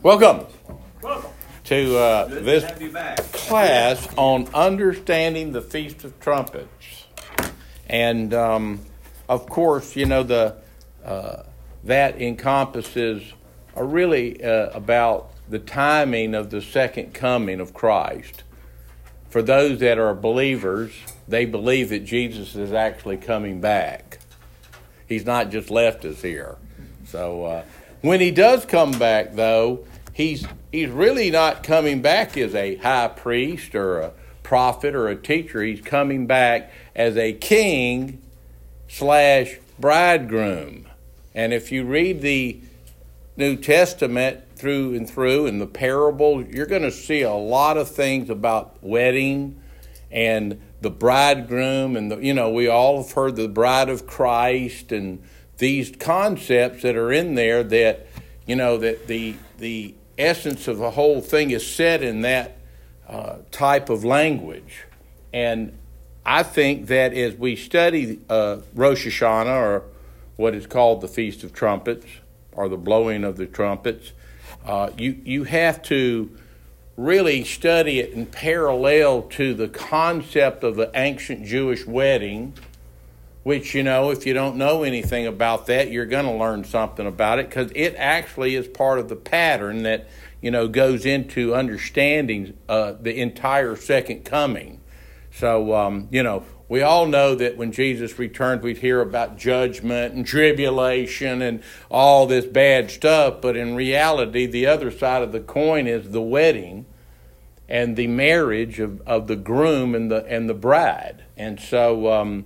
Welcome Welcome. to uh, this to have you back. class on understanding the Feast of Trumpets, and um, of course, you know the uh, that encompasses are really uh, about the timing of the second coming of Christ. For those that are believers, they believe that Jesus is actually coming back. He's not just left us here. So uh, when he does come back, though, he's he's really not coming back as a high priest or a prophet or a teacher. He's coming back as a king slash bridegroom. And if you read the New Testament through and through and the parables, you're going to see a lot of things about wedding and the bridegroom and the, you know we all have heard the bride of Christ and these concepts that are in there that you know that the the essence of the whole thing is said in that uh, type of language. And I think that as we study uh, Rosh Hashanah or what is called the Feast of Trumpets or the blowing of the trumpets uh, you you have to really study it in parallel to the concept of the ancient Jewish wedding, which, you know, if you don't know anything about that, you're going to learn something about it because it actually is part of the pattern that, you know, goes into understanding uh, the entire second coming. So, um, you know, we all know that when Jesus returns, we'd hear about judgment and tribulation and all this bad stuff. But in reality, the other side of the coin is the wedding and the marriage of, of the groom and the and the bride. And so, um,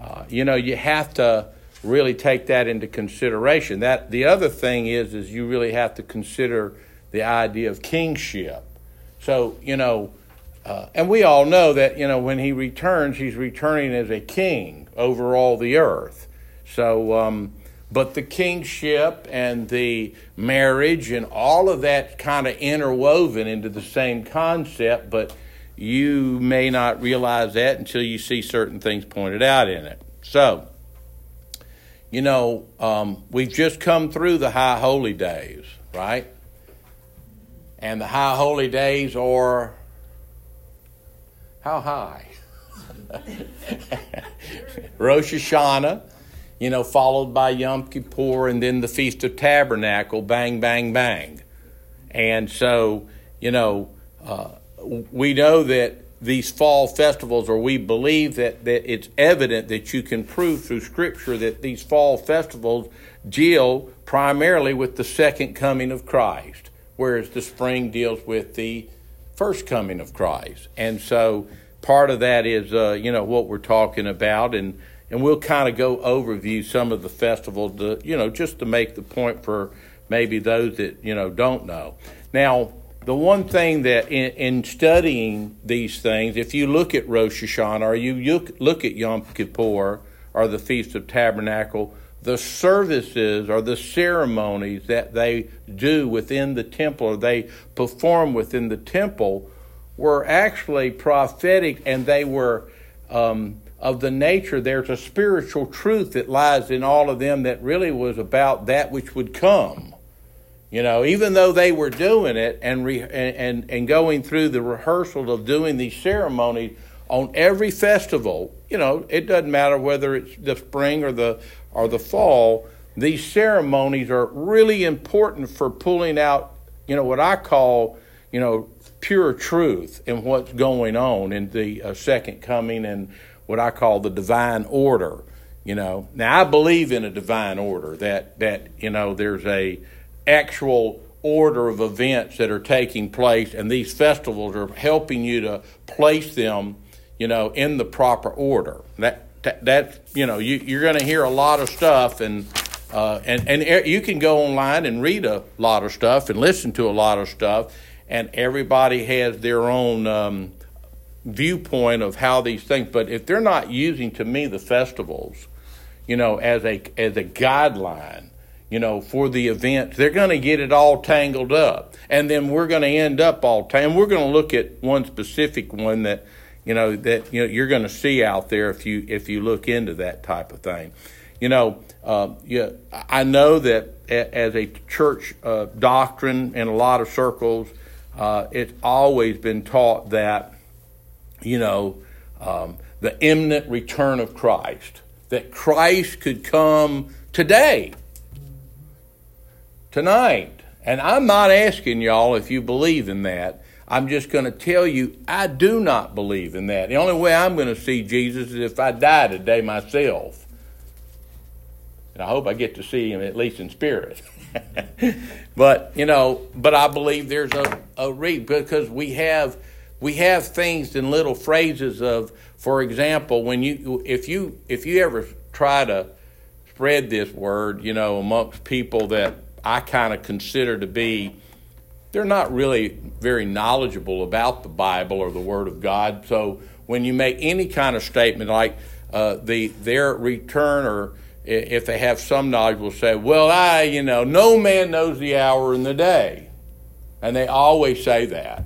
uh, you know, you have to really take that into consideration. That the other thing is is you really have to consider the idea of kingship. So, you know uh, and we all know that, you know, when he returns, he's returning as a king over all the earth. So, um, but the kingship and the marriage and all of that kind of interwoven into the same concept, but you may not realize that until you see certain things pointed out in it. So, you know, um, we've just come through the high holy days, right? And the high holy days are how high? Rosh Hashanah, you know, followed by Yom Kippur and then the Feast of Tabernacle, bang, bang, bang. And so, you know, uh, we know that these fall festivals, or we believe that, that it's evident that you can prove through Scripture that these fall festivals deal primarily with the second coming of Christ, whereas the spring deals with the first coming of Christ. And so part of that is, uh, you know, what we're talking about. And, and we'll kind of go overview some of the festivals, to, you know, just to make the point for maybe those that, you know, don't know. Now, the one thing that in, in studying these things, if you look at Rosh Hashanah or you look, at Yom Kippur or the Feast of Tabernacle, the services or the ceremonies that they do within the temple or they perform within the temple were actually prophetic and they were um, of the nature there's a spiritual truth that lies in all of them that really was about that which would come you know even though they were doing it and re- and and going through the rehearsal of doing these ceremonies on every festival you know it doesn't matter whether it's the spring or the or the fall, these ceremonies are really important for pulling out, you know, what I call, you know, pure truth in what's going on in the uh, second coming and what I call the divine order. You know, now I believe in a divine order that that you know there's a actual order of events that are taking place, and these festivals are helping you to place them, you know, in the proper order. That that you know you, you're going to hear a lot of stuff and uh, and and you can go online and read a lot of stuff and listen to a lot of stuff and everybody has their own um, viewpoint of how these things but if they're not using to me the festivals you know as a as a guideline you know for the events they're going to get it all tangled up. And then we're going to end up all tangled we're going to look at one specific one that you know that you know you're going to see out there if you if you look into that type of thing. You know, uh, yeah, I know that as a church uh, doctrine in a lot of circles, uh, it's always been taught that, you know, um, the imminent return of Christ, that Christ could come today, tonight. And I'm not asking y'all if you believe in that. I'm just going to tell you, I do not believe in that. The only way I'm going to see Jesus is if I die today myself. And I hope I get to see him at least in spirit. but, you know, but I believe there's a, a read because we have we have things in little phrases of, for example, when you if you if you ever try to spread this word, you know, amongst people that I kind of consider to be they're not really very knowledgeable about the Bible or the Word of God. So when you make any kind of statement like uh, the their return, or if they have some knowledge, will say, "Well, I, you know, no man knows the hour and the day," and they always say that.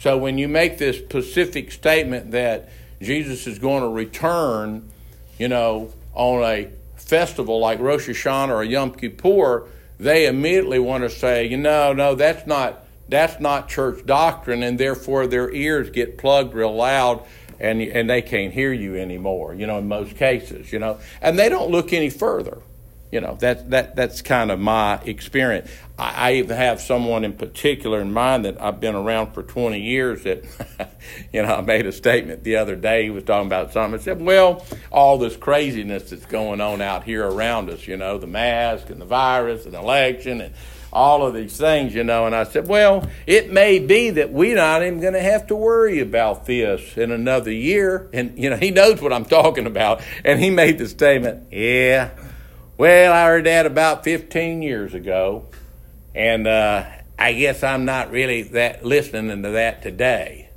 So when you make this specific statement that Jesus is going to return, you know, on a festival like Rosh Hashanah or Yom Kippur, they immediately want to say, you know, no, that's not that's not church doctrine, and therefore their ears get plugged real loud, and and they can't hear you anymore. You know, in most cases, you know, and they don't look any further. You know, that that that's kind of my experience. I, I even have someone in particular in mind that I've been around for 20 years. That, you know, I made a statement the other day. He was talking about something. I said, "Well, all this craziness that's going on out here around us. You know, the mask and the virus and election and." all of these things, you know. And I said, well, it may be that we're not even going to have to worry about this in another year. And, you know, he knows what I'm talking about. And he made the statement, yeah, well, I heard that about 15 years ago. And uh, I guess I'm not really that listening to that today.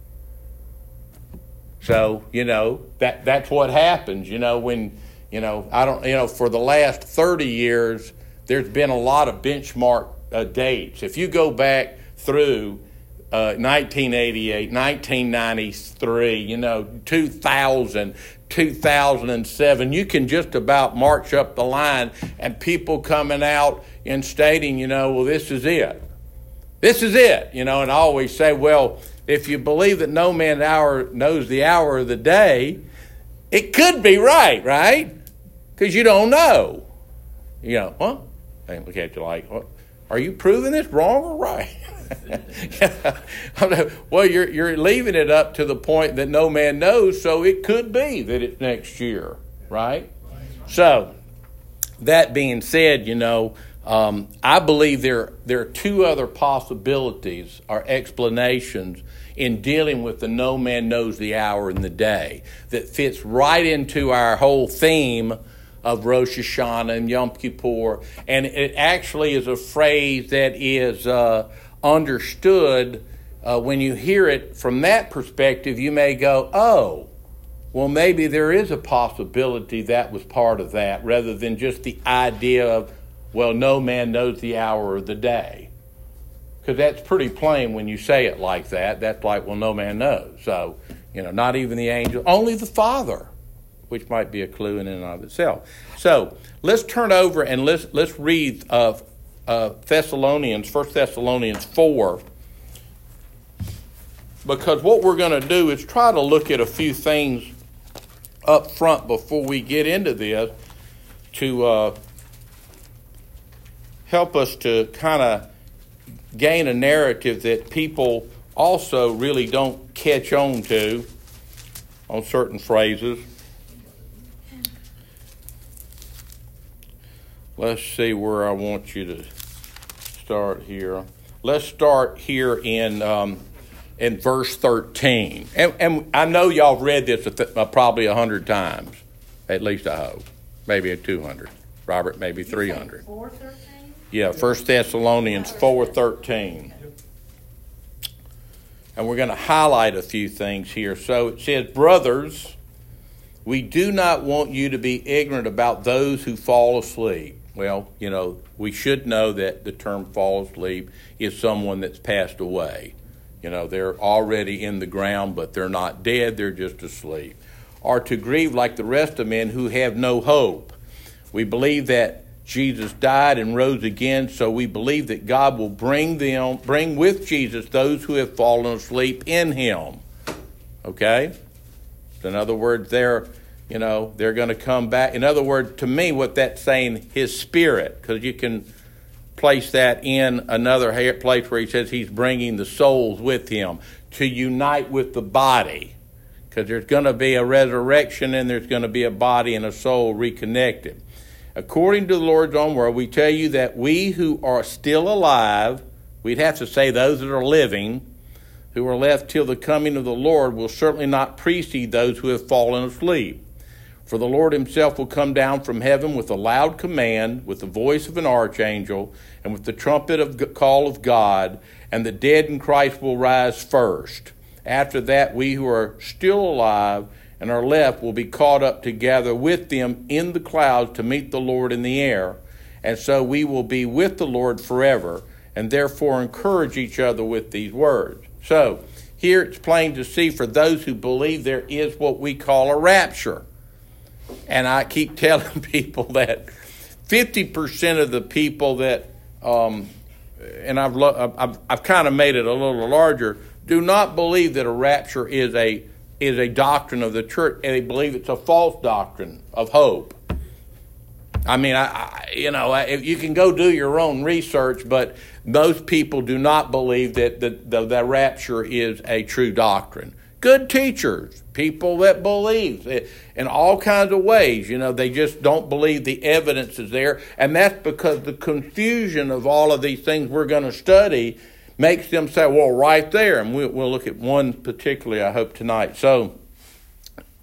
So, you know, that that's what happens, you know, when, you know, I don't, you know, for the last 30 years, there's been a lot of benchmark uh, dates. If you go back through uh, 1988, 1993, you know, 2000, 2007, you can just about march up the line and people coming out and stating, you know, well, this is it. This is it, you know, and I always say, well, if you believe that no man hour knows the hour of the day, it could be right, right? Because you don't know. You know, huh? They look at you like? Are you proving this wrong or right? well, you're, you're leaving it up to the point that no man knows, so it could be that it's next year, right? So, that being said, you know, um, I believe there, there are two other possibilities or explanations in dealing with the no man knows the hour and the day that fits right into our whole theme of Rosh Hashanah and Yom Kippur. And it actually is a phrase that is uh, understood. Uh, when you hear it from that perspective, you may go, oh, well, maybe there is a possibility that was part of that rather than just the idea of, well, no man knows the hour of the day. Because that's pretty plain when you say it like that. That's like, well, no man knows. So, you know, not even the angel, only the Father which might be a clue in and of itself. So let's turn over and let's let's read uh, uh, Thessalonians, First Thessalonians four, because what we're going to do is try to look at a few things up front before we get into this to uh, help us to kind of gain a narrative that people also really don't catch on to on certain phrases. let's see where I want you to start here. Let's start here in um, in verse 13. And, and, I know y'all read this uh, probably a hundred times, at least I hope. Maybe 200. Robert, maybe 300. Yeah, First Thessalonians 4.13. And we're going to highlight a few things here. So it says, Brothers, we do not want you to be ignorant about those who fall asleep well, you know, we should know that the term fall asleep is someone that's passed away. You know, they're already in the ground, but they're not dead, they're just asleep. Or to grieve like the rest of men who have no hope. We believe that Jesus died and rose again, so we believe that God will bring them, bring with Jesus those who have fallen asleep in Him. Okay? In other words, they're, you know, they're going to come back. In other words, to me, what that's saying, His Spirit, because you can place that in another place where He says He's bringing the souls with Him to unite with the body. Because there's going to be a resurrection and there's going to be a body and a soul reconnected. According to the Lord's own word, we tell you that we who are still alive, we'd have to say those that are living, who are left till the coming of the Lord, will certainly not precede those who have fallen asleep. For the Lord himself will come down from heaven with a loud command, with the voice of an archangel, and with the trumpet of call of God, and the dead in Christ will rise first. After that, we who are still alive and are left will be caught up together with them in the clouds to meet the Lord in the air. And so we will be with the Lord forever, and therefore encourage each other with these words. So, here it's plain to see for those who believe there is what we call a rapture. And I keep telling people that 50% of the people that, um, and I've, I've, I've kind of made it a little larger, do not believe that a rapture is a is a doctrine of the church, and they believe it's a false doctrine of hope. I mean, I, I you know, if you can go do your own research, but most people do not believe that the, the, the rapture is a true doctrine. Good teachers, people that believe eh, in all kinds of ways, you know, they just don't believe the evidence is there, and that's because the confusion of all of these things we're going to study makes them say, well, right there. And we'll, we'll look at one particularly, I hope, tonight. So,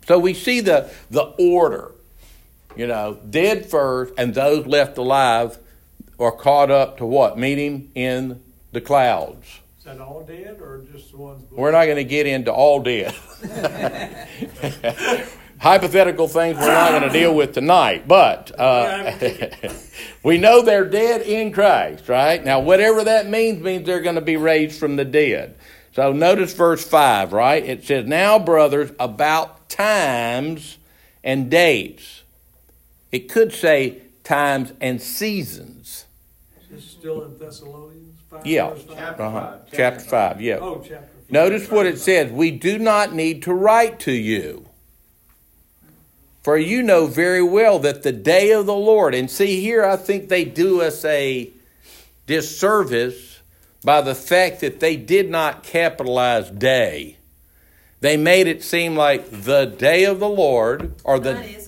so we see the, the order, you know, dead first, and those left alive are caught up to what? Meeting in the clouds. Is that all dead or just the ones? We're not going to get into all dead. hypothetical things we're not going to deal with tonight, but uh, we know they're dead in Christ, right? Now, whatever that means, means they're going to be raised from the dead. So notice verse 5, right? It says, Now, brothers, about times and dates. It could say times and seasons. Is still in Thessalonians? 5, yeah. Chapter, uh-huh. 5. chapter 5, yeah. Oh, chapter 5. Notice what it says. We do not need to write to you for you know very well that the day of the Lord, and see here, I think they do us a disservice by the fact that they did not capitalize day. They made it seem like the day of the Lord, or the.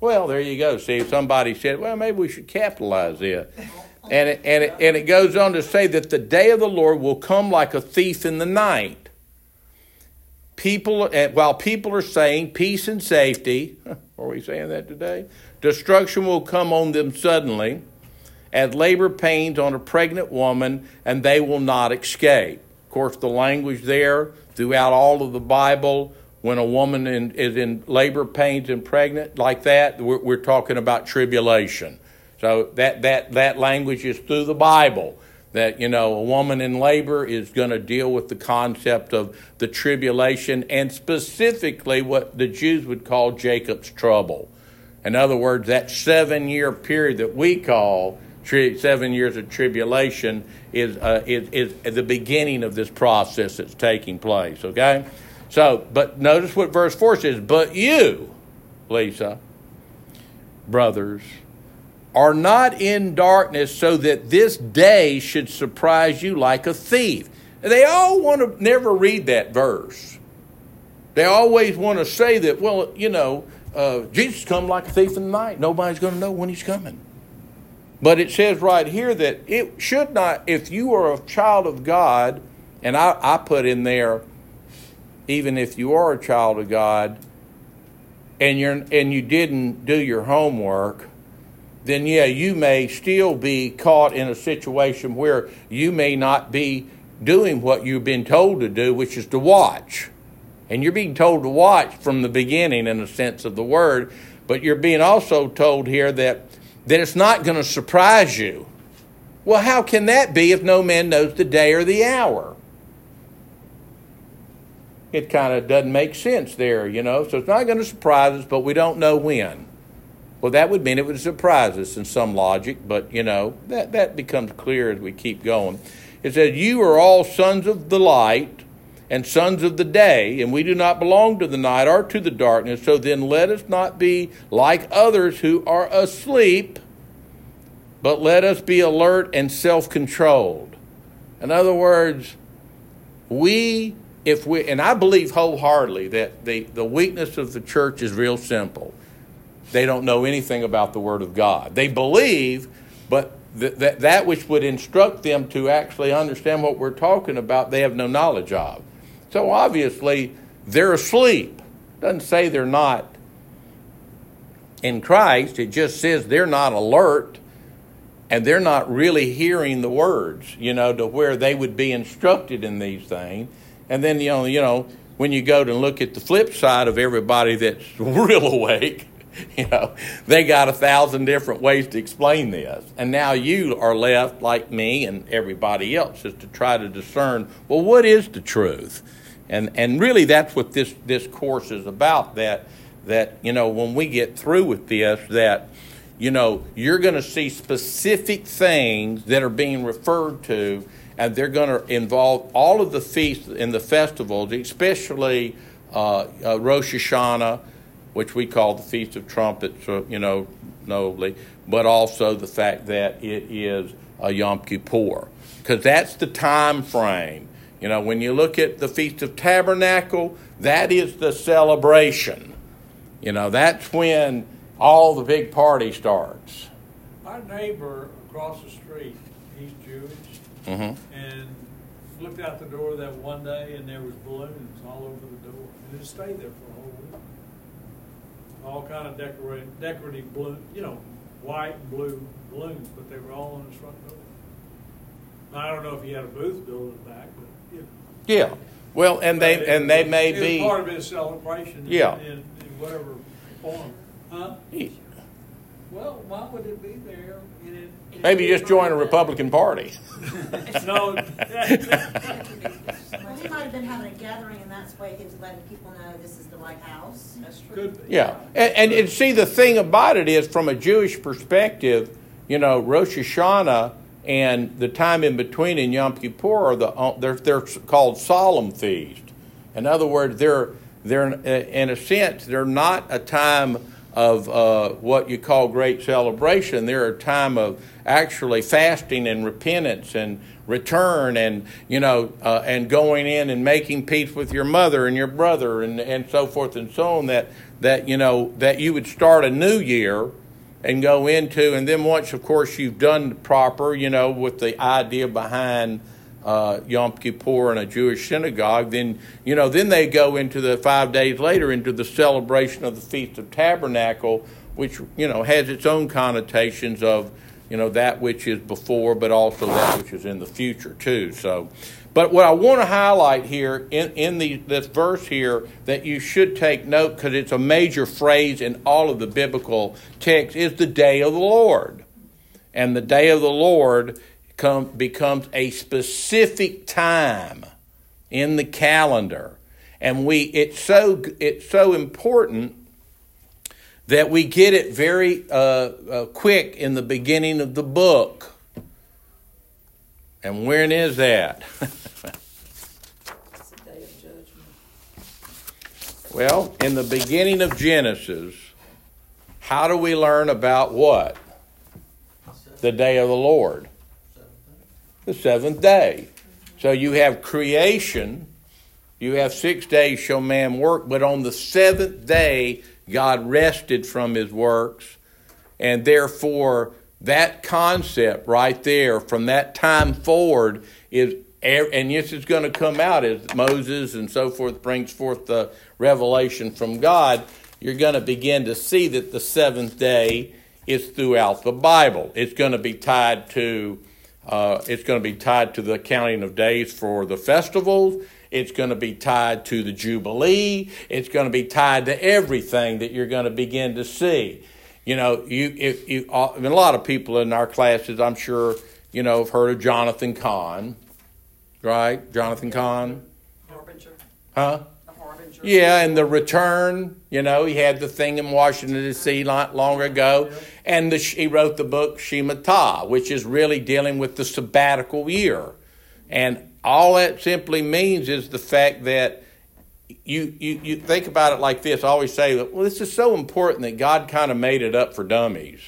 Well, there you go. See, somebody said, well, maybe we should capitalize it. And it, and, it, and it goes on to say that the day of the Lord will come like a thief in the night people, uh, while people are saying peace and safety, are we saying that today? Destruction will come on them suddenly, as labor pains on a pregnant woman, and they will not escape. Of course, the language there throughout all of the Bible, when a woman in, is in labor pains and pregnant like that, we're, we're talking about tribulation. So that, that, that language is through the Bible that you know a woman in labor is going to deal with the concept of the tribulation and specifically what the Jews would call Jacob's trouble. In other words, that seven year period that we call tri- seven years of tribulation is, uh, is, is the beginning of this process that's taking place. Okay, so but notice what verse four says. But you, Lisa, brothers are not in darkness so that this day should surprise you like a thief. They all want to never read that verse. They always want to say that, well, you know, uh, Jesus come like a thief in the night. Nobody's going to know when he's coming. But it says right here that it should not, if you are a child of God, and I, I put in there, even if you are a child of God, and you're and you didn't do your homework, then yeah, you may still be caught in a situation where you may not be doing what you've been told to do, which is to watch. And you're being told to watch from the beginning in a sense of the word, but you're being also told here that, that it's not going to surprise you. Well, how can that be if no man knows the day or the hour? It kind of doesn't make sense there, you know. So it's not going to surprise us, but we don't know when. Well, that would mean it would surprise us in some logic, but you know, that, that becomes clear as we keep going. It says, You are all sons of the light and sons of the day, and we do not belong to the night or to the darkness. So then let us not be like others who are asleep, but let us be alert and self controlled. In other words, we, if we, and I believe wholeheartedly that the, the weakness of the church is real simple. They don't know anything about the Word of God. They believe, but th- that, that which would instruct them to actually understand what we're talking about, they have no knowledge of. So obviously, they're asleep. Doesn't say they're not in Christ, it just says they're not alert and they're not really hearing the words, you know, to where they would be instructed in these things. And then, you know, you know, when you go to look at the flip side of everybody that's real awake, you know, they got a thousand different ways to explain this. And now you are left, like me and everybody else, is to try to discern, well, what is the truth? And, and really, that's what this, this course is about. That, that, you know, when we get through with this, that, you know, you're going to see specific things that are being referred to, and they're going to involve all of the feasts and the festivals, especially uh, uh, Rosh Hashanah, which we call the Feast of Trumpets, uh, you know, nobly, but also the fact that it is a Yom Kippur, because that's the time frame you know, when you look at the Feast of Tabernacle, that is the celebration. You know, that's when all the big party starts. Our neighbor across the street, he's Jewish, mm-hmm. and looked out the door that one day, and there was balloons all over the door, and it stayed there for a whole week. All kind of decorative, decorative blue, you know, white and blue balloons, but they were all on his front door. I don't know if he had a booth built in the back, but yeah. Well, and they But and they may it be. was part of his celebration. Yeah. In, in whatever form. Huh? Well, why would it be there? in it- in Maybe it- just join a Republican Party. No. Well, he might have been having a gathering, and that's why he was letting people know this is the White House. That's true. Could be. Yeah, and, and, and see the thing about it is, from a Jewish perspective, you know, Rosh Hashanah and the time in between in Yom Kippur are the uh, they're they're called solemn feast. In other words, they're they're in a sense they're not a time of uh, what you call great celebration. They're a time of actually fasting and repentance and return and you know uh, and going in and making peace with your mother and your brother and and so forth and so on. That that you know that you would start a new year and go into, and then once, of course, you've done proper, you know, with the idea behind uh, Yom Kippur in a Jewish synagogue, then you know, then they go into the five days later into the celebration of the Feast of Tabernacle, which you know has its own connotations of you know that which is before, but also that which is in the future too. So, but what I want to highlight here in, in the, this verse here that you should take note because it's a major phrase in all of the biblical texts is the day of the Lord. And the day of the Lord come, becomes a specific time in the calendar. And we it's so it's so important that we get it very uh, uh, quick in the beginning of the book. And when is that? It's the day of judgment. Well, in the beginning of Genesis, how do we learn about what? The day of the Lord. The seventh day. So you have creation, you have six days shall man work, but on the seventh day, God rested from his works, and therefore that concept right there from that time forward is and this is going to come out as Moses and so forth brings forth the revelation from God. You're going to begin to see that the seventh day is throughout the Bible. It's going to be tied to uh, it's going to be tied to the counting of days for the festivals. It's going to be tied to the Jubilee. It's going to be tied to everything that you're going to begin to see. You know, you if you I mean, a lot of people in our classes, I'm sure, you know, have heard of Jonathan Cahn, right? Jonathan Cahn, Harbinger. huh? The Harbinger. harbinger. Yeah, and the return, you know, he had the thing in Washington D.C. not long ago, and the, he wrote the book Shemitah, which is really dealing with the sabbatical year, and all that simply means is the fact that you you you think about it like this. I always say, well, this is so important that God kind of made it up for dummies.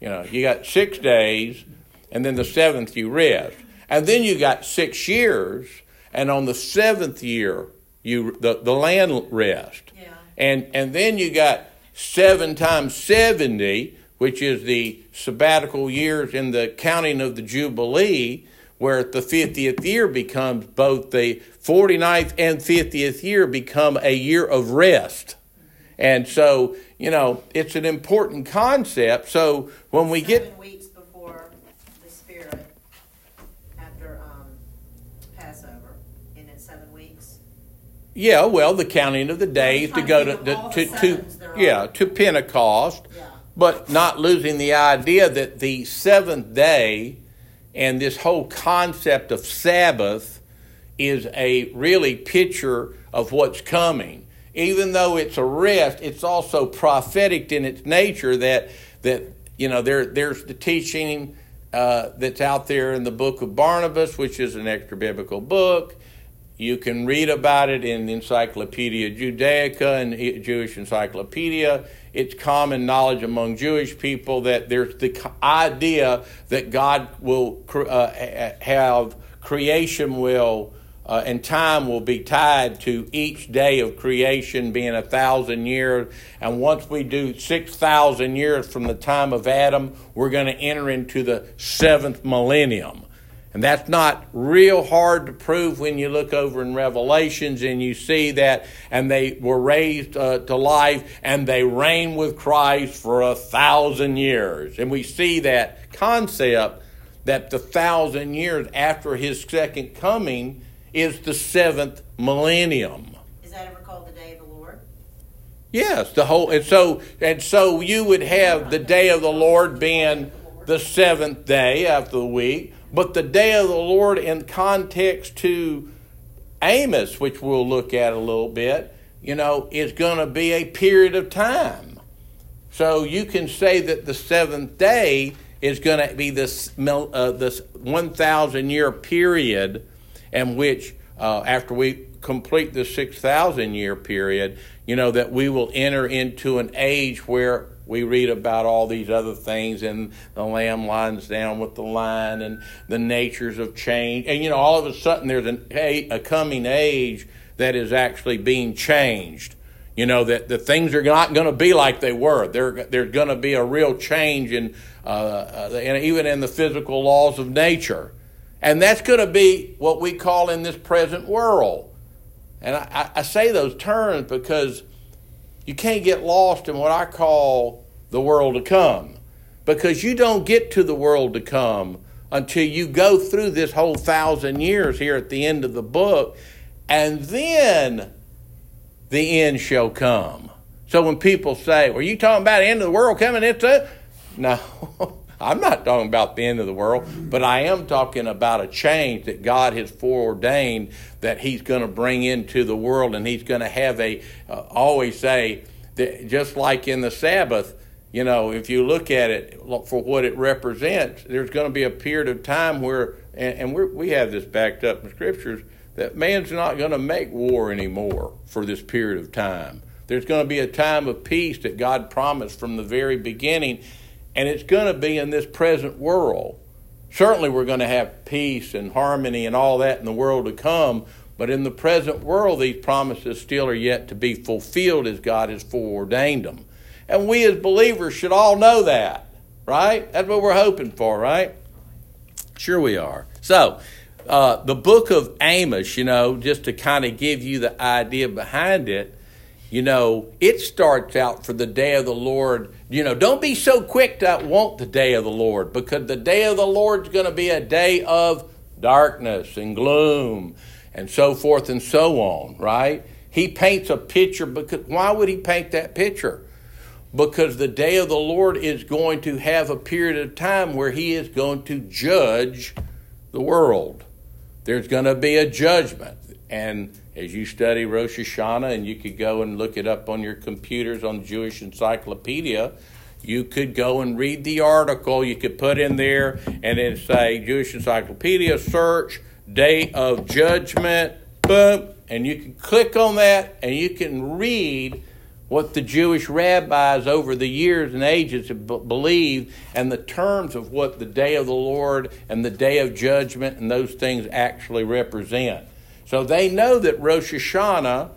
You know, you got six days, and then the seventh you rest, and then you got six years, and on the seventh year you the, the land rest. Yeah. And and then you got seven times seventy, which is the sabbatical years in the counting of the Jubilee, where the 50th year becomes both the 49th and 50th year become a year of rest. And so, you know, it's an important concept. So when we Seven get weeks before the Spirit, after um, Passover, and it's seven weeks. Yeah, well, the counting of the days to go to to, think of all to, to, sevens there are. yeah to Pentecost, Yeah. but not losing the idea that the seventh day and this whole concept of Sabbath is a really picture of what's coming. Even though it's a rest, it's also prophetic in its nature that that you know there there's the teaching uh, that's out there in the book of Barnabas, which is an extra biblical book. You can read about it in Encyclopedia Judaica and Jewish Encyclopedia. It's common knowledge among Jewish people that there's the idea that God will uh, have creation will uh, and time will be tied to each day of creation being a thousand years. And once we do 6,000 years from the time of Adam, we're going to enter into the seventh millennium. And that's not real hard to prove when you look over in Revelations and you see that, and they were raised uh, to life and they reign with Christ for a thousand years. And we see that concept that the thousand years after his second coming is the seventh millennium. Is that ever called the day of the Lord? Yes, the whole and so and so you would have the day of the Lord being the seventh day after the week, but the day of the Lord in context to Amos, which we'll look at a little bit, you know, is going to be a period of time. So you can say that the seventh day is going to be this uh, this one thousand year period, in which uh, after we complete the six thousand year period, you know that we will enter into an age where we read about all these other things and the lamb lines down with the line and the natures of change. And you know all of a sudden there's an, a, a coming age that is actually being changed. You know that the things are not going to be like they were. There, there's going to be a real change in uh, uh, and even in the physical laws of nature. And that's going to be what we call in this present world. And I, I say those terms because you can't get lost in what I call the world to come. Because you don't get to the world to come until you go through this whole thousand years here at the end of the book, and then the end shall come. So when people say, Were you talking about the end of the world coming into? No, I'm not talking about the end of the world, but I am talking about a change that God has foreordained that He's going to bring into the world, and He's going to have a, uh, always say, that just like in the Sabbath, you know, if you look at it for what it represents, there's going to be a period of time where, and, and we have this backed up in scriptures, that man's not going to make war anymore for this period of time. There's going to be a time of peace that God promised from the very beginning, and it's going to be in this present world. Certainly, we're going to have peace and harmony and all that in the world to come, but in the present world, these promises still are yet to be fulfilled as God has foreordained them. And we as believers should all know that, right? That's what we're hoping for, right? Sure, we are. So, uh, the book of Amos, you know, just to kind of give you the idea behind it, you know, it starts out for the day of the Lord. You know, don't be so quick to want the day of the Lord because the day of the Lord's going to be a day of darkness and gloom and so forth and so on, right? He paints a picture because why would he paint that picture? because the day of the Lord is going to have a period of time where He is going to judge the world. There's going to be a judgment. And as you study Rosh Hashanah, and you could go and look it up on your computers on Jewish Encyclopedia, you could go and read the article. You could put in there and then say Jewish Encyclopedia search day of judgment, boom, and you can click on that and you can read what the Jewish rabbis over the years and ages have b- believed and the terms of what the day of the Lord and the day of judgment and those things actually represent. So they know that Rosh Hashanah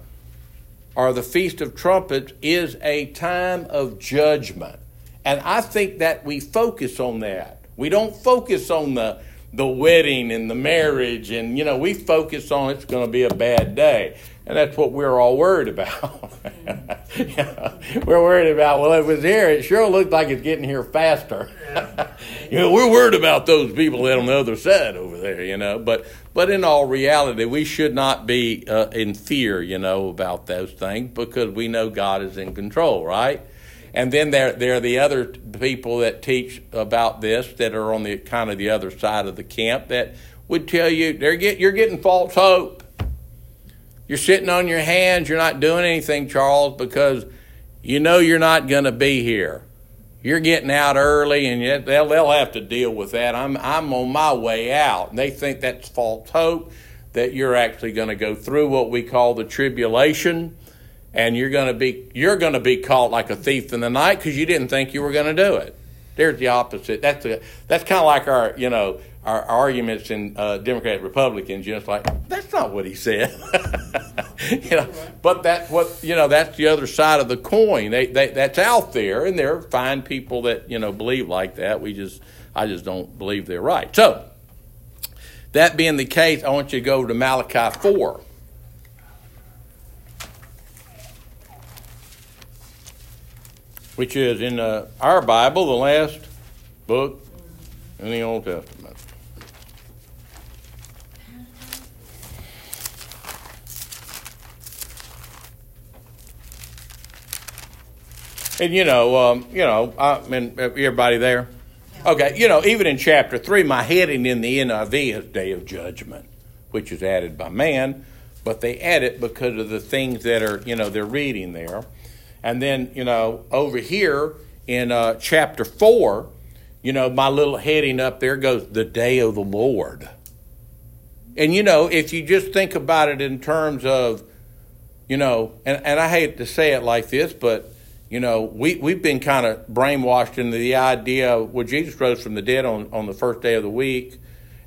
or the Feast of Trumpets is a time of judgment. And I think that we focus on that. We don't focus on the the wedding and the marriage and you know we focus on it's going to be a bad day and that's what we're all worried about we're worried about well if it was here it sure looked like it's getting here faster you know we're worried about those people that on the other side over there you know but but in all reality we should not be uh, in fear you know about those things because we know god is in control right and then there, there are the other people that teach about this that are on the kind of the other side of the camp that would tell you they're get, you're getting false hope. You're sitting on your hands. You're not doing anything, Charles, because you know you're not going to be here. You're getting out early, and yet they'll, they'll have to deal with that. I'm, I'm on my way out. And they think that's false hope, that you're actually going to go through what we call the tribulation and you're going to be you're going to be caught like a thief in the night because you didn't think you were going to do it. There's the opposite. That's a, that's kind of like our you know our arguments in uh, Democrat Republicans. You know, it's like that's not what he said. you know, but that's what you know. That's the other side of the coin. They, they that's out there, and there are fine people that you know believe like that. We just I just don't believe they're right. So that being the case, I want you to go to Malachi four. Which is in uh, our Bible, the last book in the Old Testament. And you know, um, you know, I mean, everybody there. Okay, you know, even in chapter three, my heading in the NIV is Day of Judgment, which is added by man, but they add it because of the things that are, you know, they're reading there. And then, you know, over here in uh, chapter 4, you know, my little heading up there goes, the day of the Lord. And, you know, if you just think about it in terms of, you know, and, and I hate to say it like this, but, you know, we, we've been kind of brainwashed into the idea of, well, Jesus rose from the dead on, on the first day of the week,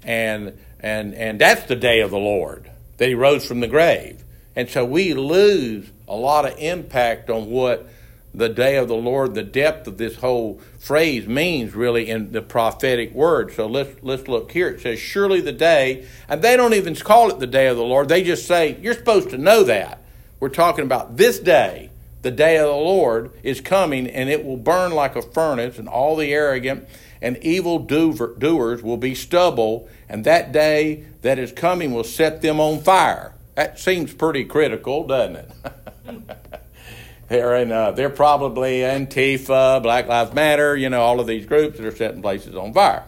and, and, and that's the day of the Lord, that he rose from the grave. And so we lose a lot of impact on what the day of the Lord, the depth of this whole phrase means really in the prophetic word. So let's let's look here. It says, Surely the day, and they don't even call it the day of the Lord. They just say, You're supposed to know that. We're talking about this day. The day of the Lord is coming, and it will burn like a furnace, and all the arrogant and evil doers will be stubble, and that day that is coming will set them on fire. That seems pretty critical, doesn't it? they're in, uh, they're probably Antifa, Black Lives Matter, you know, all of these groups that are setting places on fire.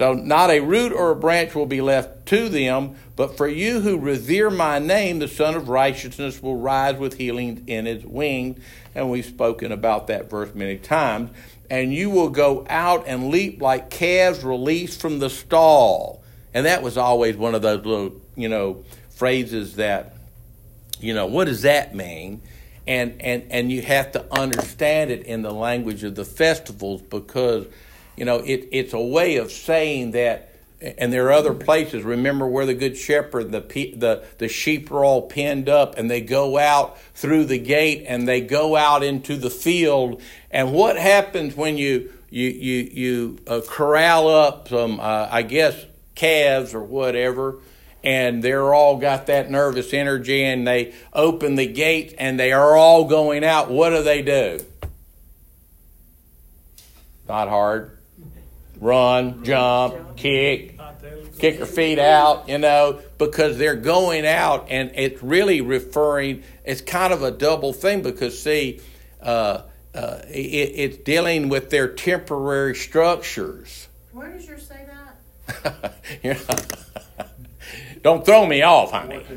So not a root or a branch will be left to them, but for you who revere my name, the Sun of Righteousness will rise with healing in his wings. And we've spoken about that verse many times. And you will go out and leap like calves released from the stall. And that was always one of those little, you know, phrases that, you know, what does that mean? And, and, and you have to understand it in the language of the festivals because, you know, it, it's a way of saying that, and there are other places. Remember where the good shepherd, the, the, the sheep are all penned up and they go out through the gate and they go out into the field. And what happens when you, you, you, you uh, corral up some, uh, I guess, calves or whatever? And they're all got that nervous energy and they open the gate and they are all going out. What do they do? Not hard. Run, jump, kick, kick their feet out, you know, because they're going out and it's really referring, it's kind of a double thing because, see, uh, uh, it, it's dealing with their temporary structures. Where does yours say that? you know, don't throw me off, honey.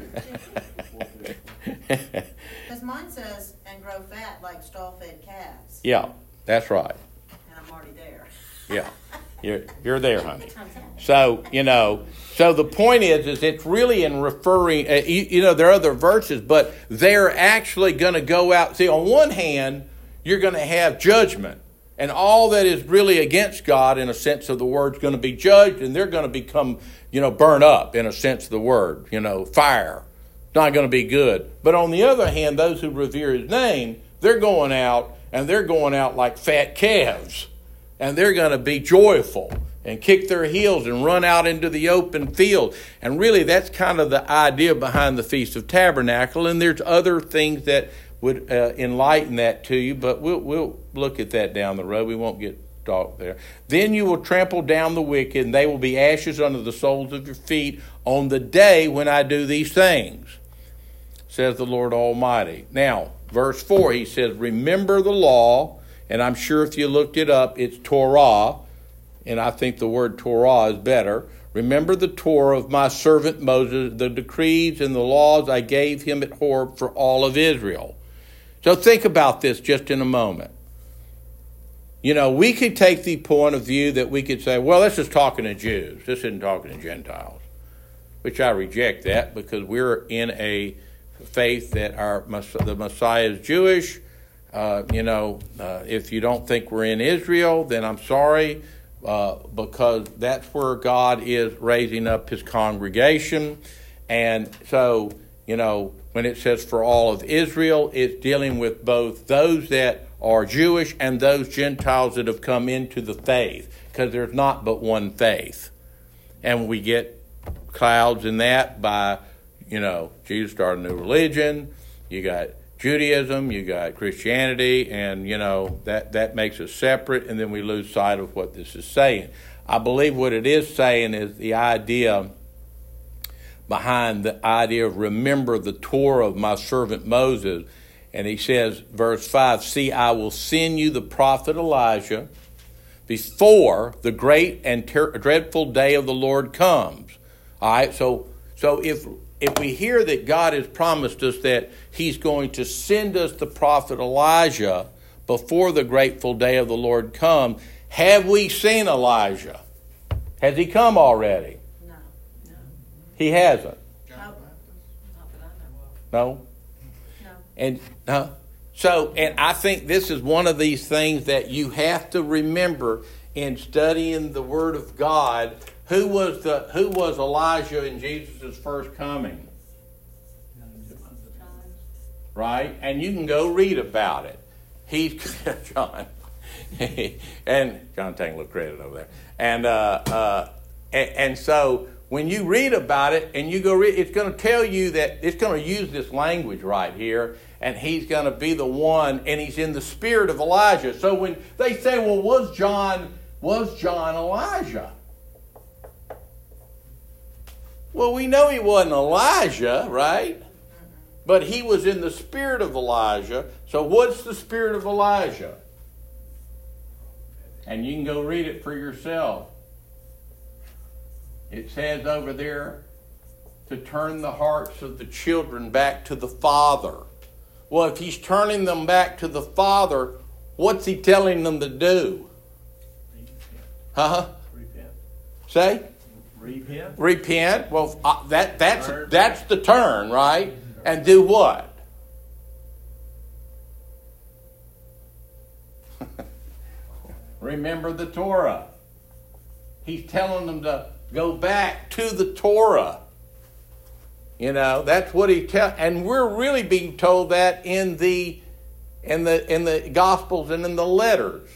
Because mine says, and grow fat like stall-fed calves, yeah, that's right. and I'm already there. Yeah, you're you're there, honey. So you know, so the point is, is it's really in referring. Uh, you, you know, there are other verses, but they're actually going to go out. See, on one hand, you're going to have judgment, and all that is really against God, in a sense of the word, is going to be judged, and they're going to become, you know, burn up, in a sense of the word. You know, fire. It's not going to be good. But on the other hand, those who revere His name, they're going out, and they're going out like fat calves and they're going to be joyful and kick their heels and run out into the open field. And really, that's kind of the idea behind the Feast of Tabernacle. And there's other things that would uh, enlighten that to you, but we'll, we'll look at that down the road. We won't get talk there. Then you will trample down the wicked, and they will be ashes under the soles of your feet on the day when I do these things, says the Lord Almighty. Now, verse 4, he says, Remember the law and I'm sure if you looked it up, it's Torah, and I think the word Torah is better. Remember the Torah of my servant Moses, the decrees and the laws I gave him at Horeb for all of Israel. So think about this just in a moment. You know, we could take the point of view that we could say, well, this is talking to Jews. This isn't talking to Gentiles, which I reject that because we're in a faith that our the Messiah is Jewish uh, you know, uh, if you don't think we're in Israel, then I'm sorry, uh, because that's where God is raising up his congregation. And so, you know, when it says for all of Israel, it's dealing with both those that are Jewish and those Gentiles that have come into the faith, because there's not but one faith. And we get clouds in that by, you know, Jesus started a new religion. You got Judaism, you got Christianity, and you know that that makes us separate, and then we lose sight of what this is saying. I believe what it is saying is the idea behind the idea of remember the Torah of my servant Moses. And he says, verse 5 See, I will send you the prophet Elijah before the great and ter- dreadful day of the Lord comes. All right, so, so if if we hear that God has promised us that He's going to send us the prophet Elijah before the grateful day of the Lord come, have we seen Elijah? Has he come already? No, no, He hasn't. no, not that I No. know of. No. And so, and I think this is one of these things that you have to remember in studying the Word of God who was the who was Elijah in Jesus' first coming? Right? And you can go read about it. He's John. and John taking a little credit over there. And uh, uh, and, and so when you read about it and you go read, it's going to tell you that it's going to use this language right here, and he's going to be the one, and he's in the spirit of Elijah. So when they say, "Well, was John was John Elijah?" Well, we know he wasn't Elijah, right? But he was in the spirit of Elijah. So, what's the spirit of Elijah? And you can go read it for yourself. It says over there to turn the hearts of the children back to the Father. Well, if he's turning them back to the Father, what's he telling them to do? Huh? Repent. Say? Repent. repent. Well, uh, that that's Turn. that's the turn, right? And do what? Remember the Torah. He's telling them to go back to the Torah. You know, that's what he tell and we're really being told that in the in the in the gospels and in the letters.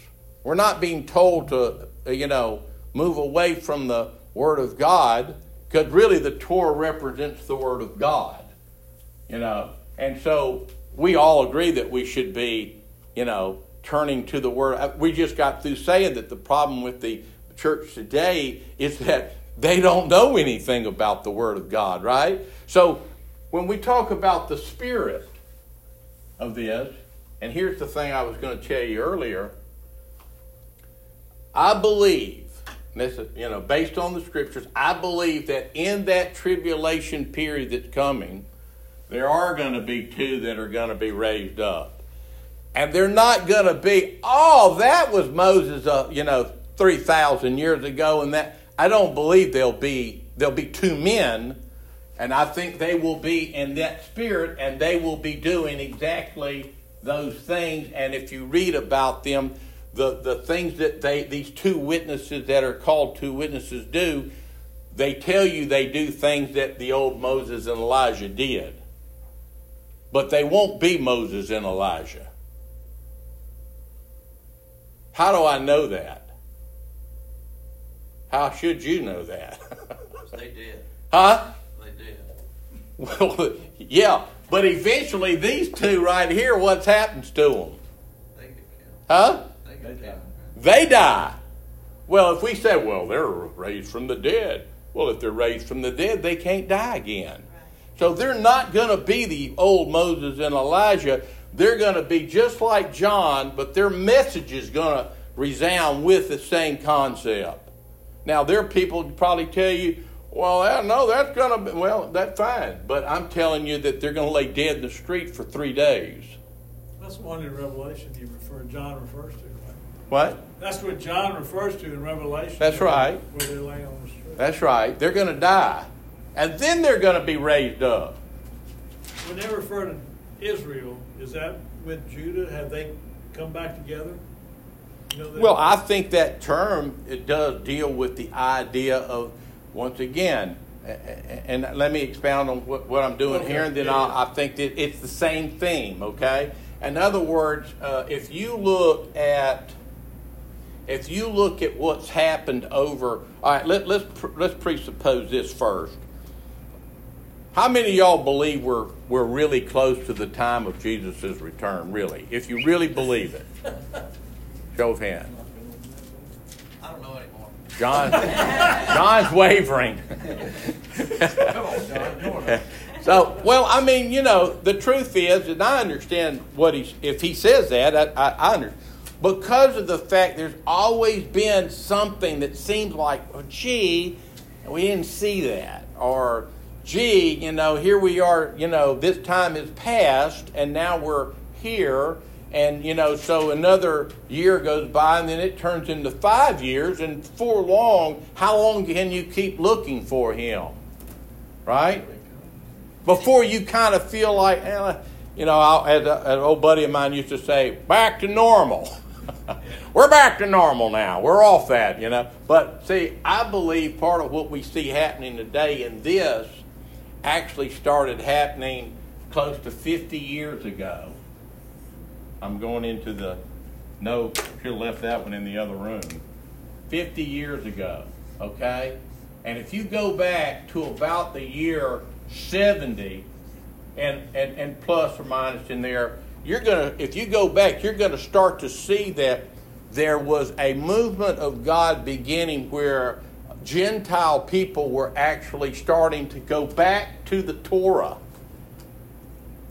We're not being told to uh, you know, move away from the word of God because really the Torah represents the word of God. You know, and so we all agree that we should be, you know, turning to the word. Uh, we just got through saying that the problem with the church today is that they don't know anything about the word of God, right? So when we talk about the spirit of this, and here's the thing I was going to tell you earlier, I believe this is, you know, based on the scriptures, I believe that in that tribulation period that's coming, there are going to be two that are going to be raised up. And they're not going to be, oh, that was Moses, uh, you know, 3,000 years ago. And that, I don't believe there'll be, there'll be two men. And I think they will be in that spirit and they will be doing exactly those things. And if you read about them, the, the things that they, these two witnesses that are called two witnesses do, they tell you they do things that the old Moses and Elijah did. But they won't be Moses and Elijah. How do I know that? How should you know that? they did. Huh? They did. Well, yeah, but eventually these two right here, what's happens to them? They get killed. Huh? They get killed. They die. Well, if we say, well, they're raised from the dead, well, if they're raised from the dead, they can't die again. So they're not going to be the old Moses and Elijah. They're going to be just like John, but their message is going to resound with the same concept. Now, there are people who probably tell you, well, I know that's going to be, well, that's fine. But I'm telling you that they're going to lay dead in the street for three days. That's one in Revelation you refer, John refers to, right? What? That's what John refers to in Revelation. That's right. Where they lay on the street. That's right. They're going to die. And then they're going to be raised up. When they refer to Israel, is that with Judah? Have they come back together? You know, they- Well, I think that term it does deal with the idea of once again, and let me expound on what, what I'm doing Okay, here, and then yeah, I'll. I think that it's the same theme. Okay. In other words, uh, if you look at if you look at what's happened over, all right, let, let's let's presuppose this first. How many of y'all believe we're we're really close to the time of Jesus' return? Really, if you really believe it, show of hands. I don't know anymore. John, John's wavering. Come on, John. Come on. So, well, I mean, you know, the truth is, and I understand what he if he says that, I, I, I understand. Because of the fact there's always been something that seems like, oh, gee, we didn't see that, or gee, you know, here we are, you know, this time has passed, and now we're here, and you know, so another year goes by, and then it turns into five years, and for long, how long can you keep looking for him, right? before you kind of feel like, eh, you know, I'll, as a, an old buddy of mine used to say, back to normal. We're back to normal now. We're off that, you know. But see, I believe part of what we see happening today in this actually started happening close to 50 years ago. I'm going into the, no, should have left that one in the other room. 50 years ago, okay? And if you go back to about the year 70 and, and, and plus or minus in there, you're going to, if you go back, you're going to start to see that there was a movement of God beginning where Gentile people were actually starting to go back to the Torah.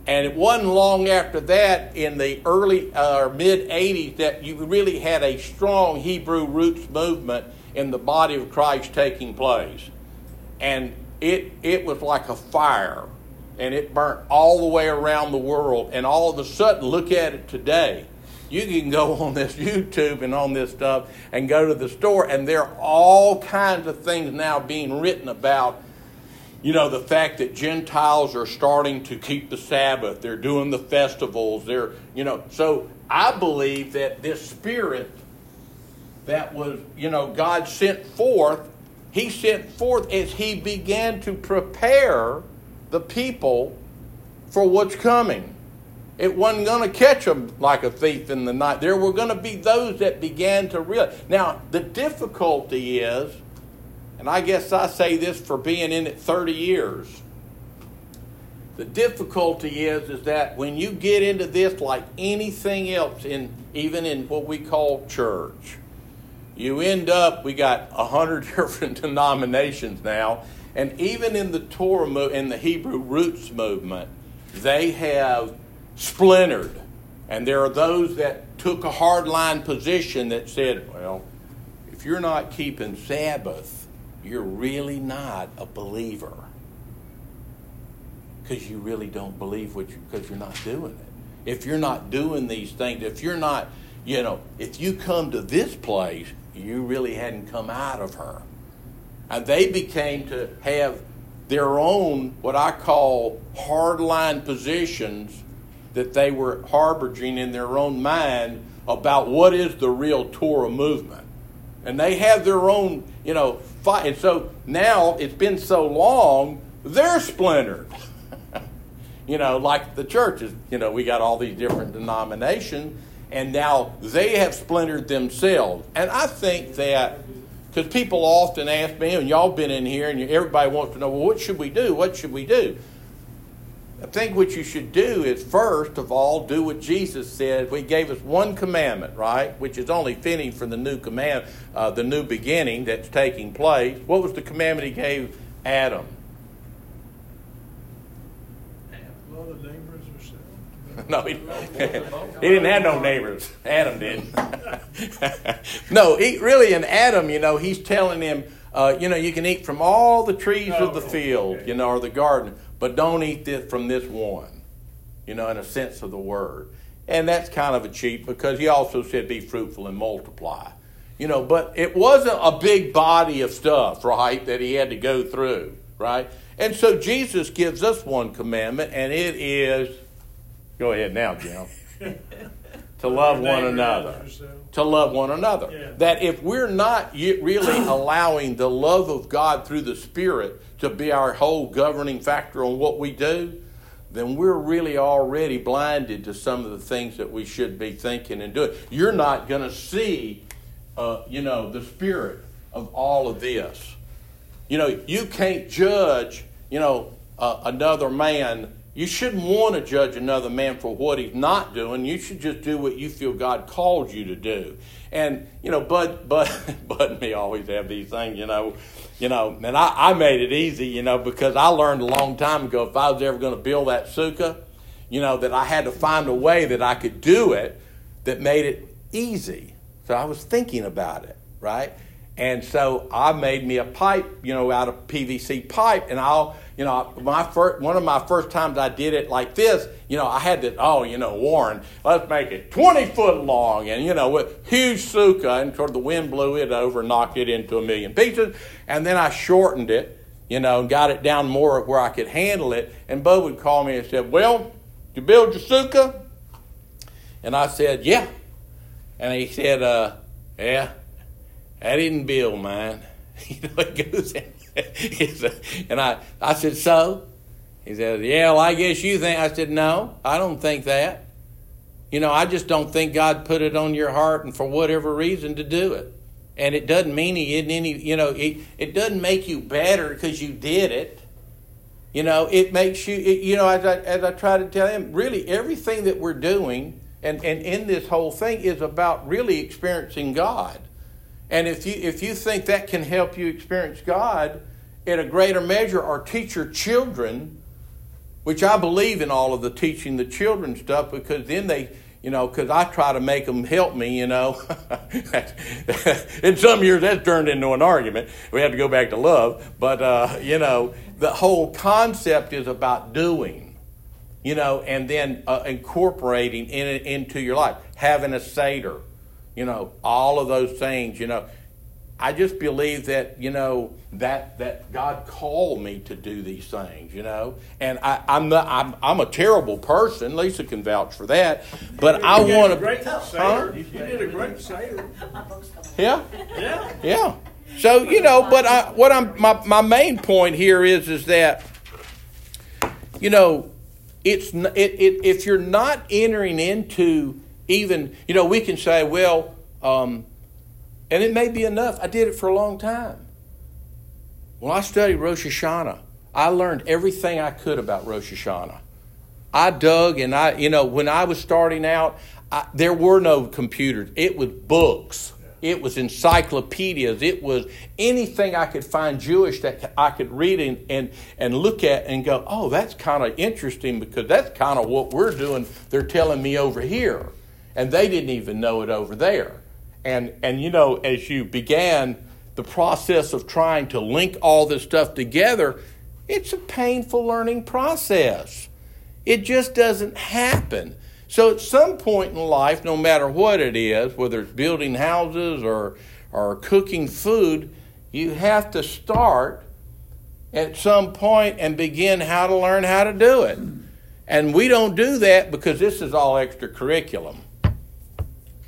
And it wasn't long after that, in the early uh, or mid 80s, that you really had a strong Hebrew roots movement in the body of Christ taking place. And it, it was like a fire, and it burnt all the way around the world. And all of a sudden, look at it today. You can go on this YouTube and on this stuff and go to the store, and there are all kinds of things now being written about you know the fact that gentiles are starting to keep the sabbath they're doing the festivals they're you know so i believe that this spirit that was you know god sent forth he sent forth as he began to prepare the people for what's coming. It wasn't going to catch them like a thief in the night. There were going to be those that began to realize. Now the difficulty is and I guess I say this for being in it 30 years. The difficulty is is that when you get into this like anything else in even in what we call church, you end up we got a hundred different denominations now, and even in the Torah mo- in the Hebrew roots movement, they have splintered, and there are those that took a hardline position that said, well, if you're not keeping Sabbath, you're really not a believer. Because you really don't believe what you, because you're not doing it. If you're not doing these things, if you're not, you know, if you come to this place, you really hadn't come out of her. And they became to have their own, what I call hardline positions that they were harboring in their own mind about what is the real Torah movement. And they have their own, you know, fight. And so now it's been so long, they're splintered. you know, like the churches, you know, we got all these different denominations, and now they have splintered themselves. And I think that because people often ask me, and y'all been in here, and everybody wants to know, well, what should we do? What should we do? I think what you should do is first of all do what Jesus said. He gave us one commandment, right, which is only fitting for the new command, uh, the new beginning that's taking place. What was the commandment He gave Adam? Love the neighbors yourself. No, he, he didn't have no neighbors. Adam did. no, he, really, in Adam, you know, he's telling him, uh, you know, you can eat from all the trees of the Oh, field, you know, or the garden, but don't eat this from this one, you know, in a sense of the word. And that's kind of a cheat because he also said, be fruitful and multiply. You know, but it wasn't a big body of stuff, right, that he had to go through, right? And so Jesus gives us one commandment, and it is Go ahead now, Jim. to love one another. To love one another. Yeah. That if we're not really allowing the love of God through the Spirit to be our whole governing factor on what we do, then we're really already blinded to some of the things that we should be thinking and doing. You're not going to see, uh, you know, the spirit of all of this. You know, you can't judge, you know, uh, another man. You shouldn't want to judge another man for what he's not doing. You should just do what you feel God called you to do. And you know, Bud, Bud, Bud and me always have these things. You know, you know, and I, I made it easy. You know, because I learned a long time ago if I was ever going to build that sukkah, you know, that I had to find a way that I could do it that made it easy. So I was thinking about it, right? And so I made me a pipe, you know, out of PVC pipe, and I'll, you know, my first, one of my first times I did it like this, you know, I had to, oh, you know, Warren, let's make it 20 foot long, and you know, with huge sukkah. and sort of the wind blew it over, knocked it into a million pieces, and then I shortened it, you know, and got it down more where I could handle it. And Bo would call me and said, "Well, you build your sukkah? And I said, "Yeah." And he said, uh, "Yeah." I didn't build mine. You know, it goes and I, I said, so? He said, yeah, well, I guess you think. I said, no, I don't think that. You know, I just don't think God put it on your heart and for whatever reason to do it. And it doesn't mean he isn't any, you know, it, it doesn't make you better because you did it. You know, it makes you, it, you know, as I, as I try to tell him, really everything that we're doing and, and in this whole thing is about really experiencing God. And if you if you think that can help you experience God in a greater measure or teach your children, which I believe in all of the teaching the children stuff because then they, you know, because I try to make them help me, you know. in some years that's turned into an argument. We have to go back to love, but uh, you know, the whole concept is about doing you know, and then uh, incorporating in into your life, having a seder, you know, all of those things, you know. I just believe that you know that that God called me to do these things, you know, and I, I'm not I'm, I'm a terrible person. Lisa can vouch for that, but I You did want a great to, Seder. You did a great Seder. yeah. Yeah. Yeah. So you know, but I, what I'm my, my main point here is is that you know it's it, it if you're not entering into even you know we can say well um, and it may be enough. I did it for a long time. When I studied Rosh Hashanah, I learned everything I could about Rosh Hashanah. I dug and I, you know, when I was starting out, I, there were no computers. It was books. It was encyclopedias. It was anything I could find Jewish that I could read and, and, and look at and go, oh, that's kind of interesting because that's kind of what we're doing. They're telling me over here. And they didn't even know it over there. And, and you know, as you began the process of trying to link all this stuff together, it's a painful learning process. It just doesn't happen. So at some point in life, no matter what it is, whether it's building houses or, or cooking food, you have to start at some point and begin how to learn how to do it. And we don't do that because this is all extra curriculum.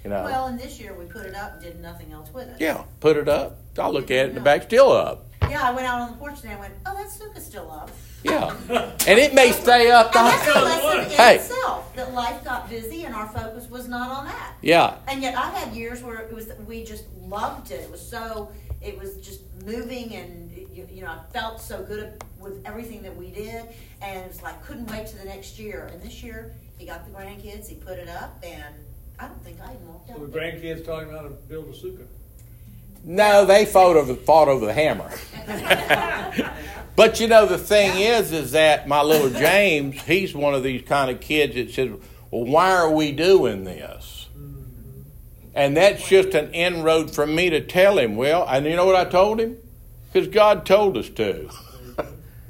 You know. Well, and this year we put it up and did nothing else with it. Yeah, put it up. I look at it, in the back's still up. Yeah, I went out on the porch and I went, oh, that sukkah's still up. Yeah, and it may stay up. The And that's a lesson in Hey. itself, that life got busy and our focus was not on that. Yeah, And yet I had years where it was, we just loved it. It was so, it was just moving and, you, you know, I felt so good with everything that we did. And it was like, couldn't wait to the next year. And this year, he got the grandkids, he put it up, and I don't think I even walked So out. the grandkids taught him how to build a sukkah. no, they fought over fought over the hammer. but you know, the thing is, is that my little James, he's one of these kind of kids that says, "Well, why are we doing this?" And that's just an inroad for me to tell him. Well, and you know what I told him? Because God told us to.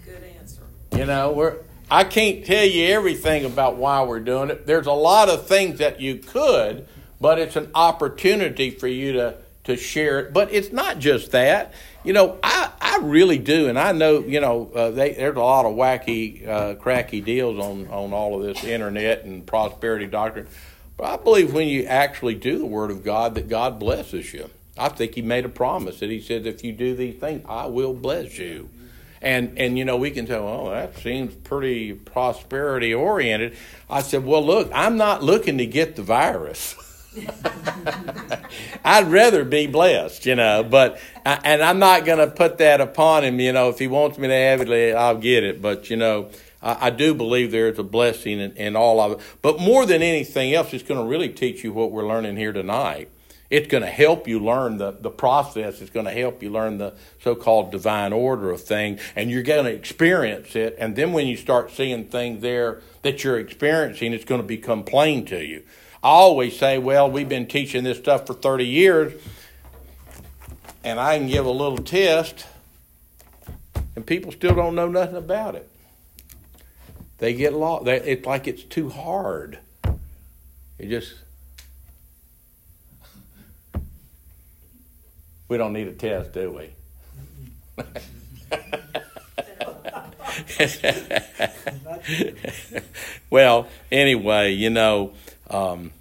Good answer. You know, we're I can't tell you everything about why we're doing it. There's a lot of things that you could, but it's an opportunity for you to to share it. But it's not just that. You know, I, I really do, and I know you know uh, they, there's a lot of wacky, uh, cracky deals on on all of this internet and prosperity doctrine. But I believe when you actually do the Word of God, that God blesses you. I think He made a promise that He said, "If you do these things, I will bless you." And and you know we can tell, oh, that seems pretty prosperity oriented. I said, well, look, I'm not looking to get the virus. I'd rather be blessed, you know, but uh, and I'm not going to put that upon him. You know, if he wants me to have it, I'll get it. But you know, I, I do believe there is a blessing in, in all of it. But more than anything else, it's going to really teach you what we're learning here tonight. It's going to help you learn the, the process. It's going to help you learn the so called divine order of things. And you're going to experience it. And then when you start seeing things there that you're experiencing, it's going to become plain to you. I always say, well, we've been teaching this stuff for 30 years, and I can give a little test, and people still don't know nothing about it. They get lost. It's like it's too hard. It just. We don't need a test, do we? well, anyway, you know, um,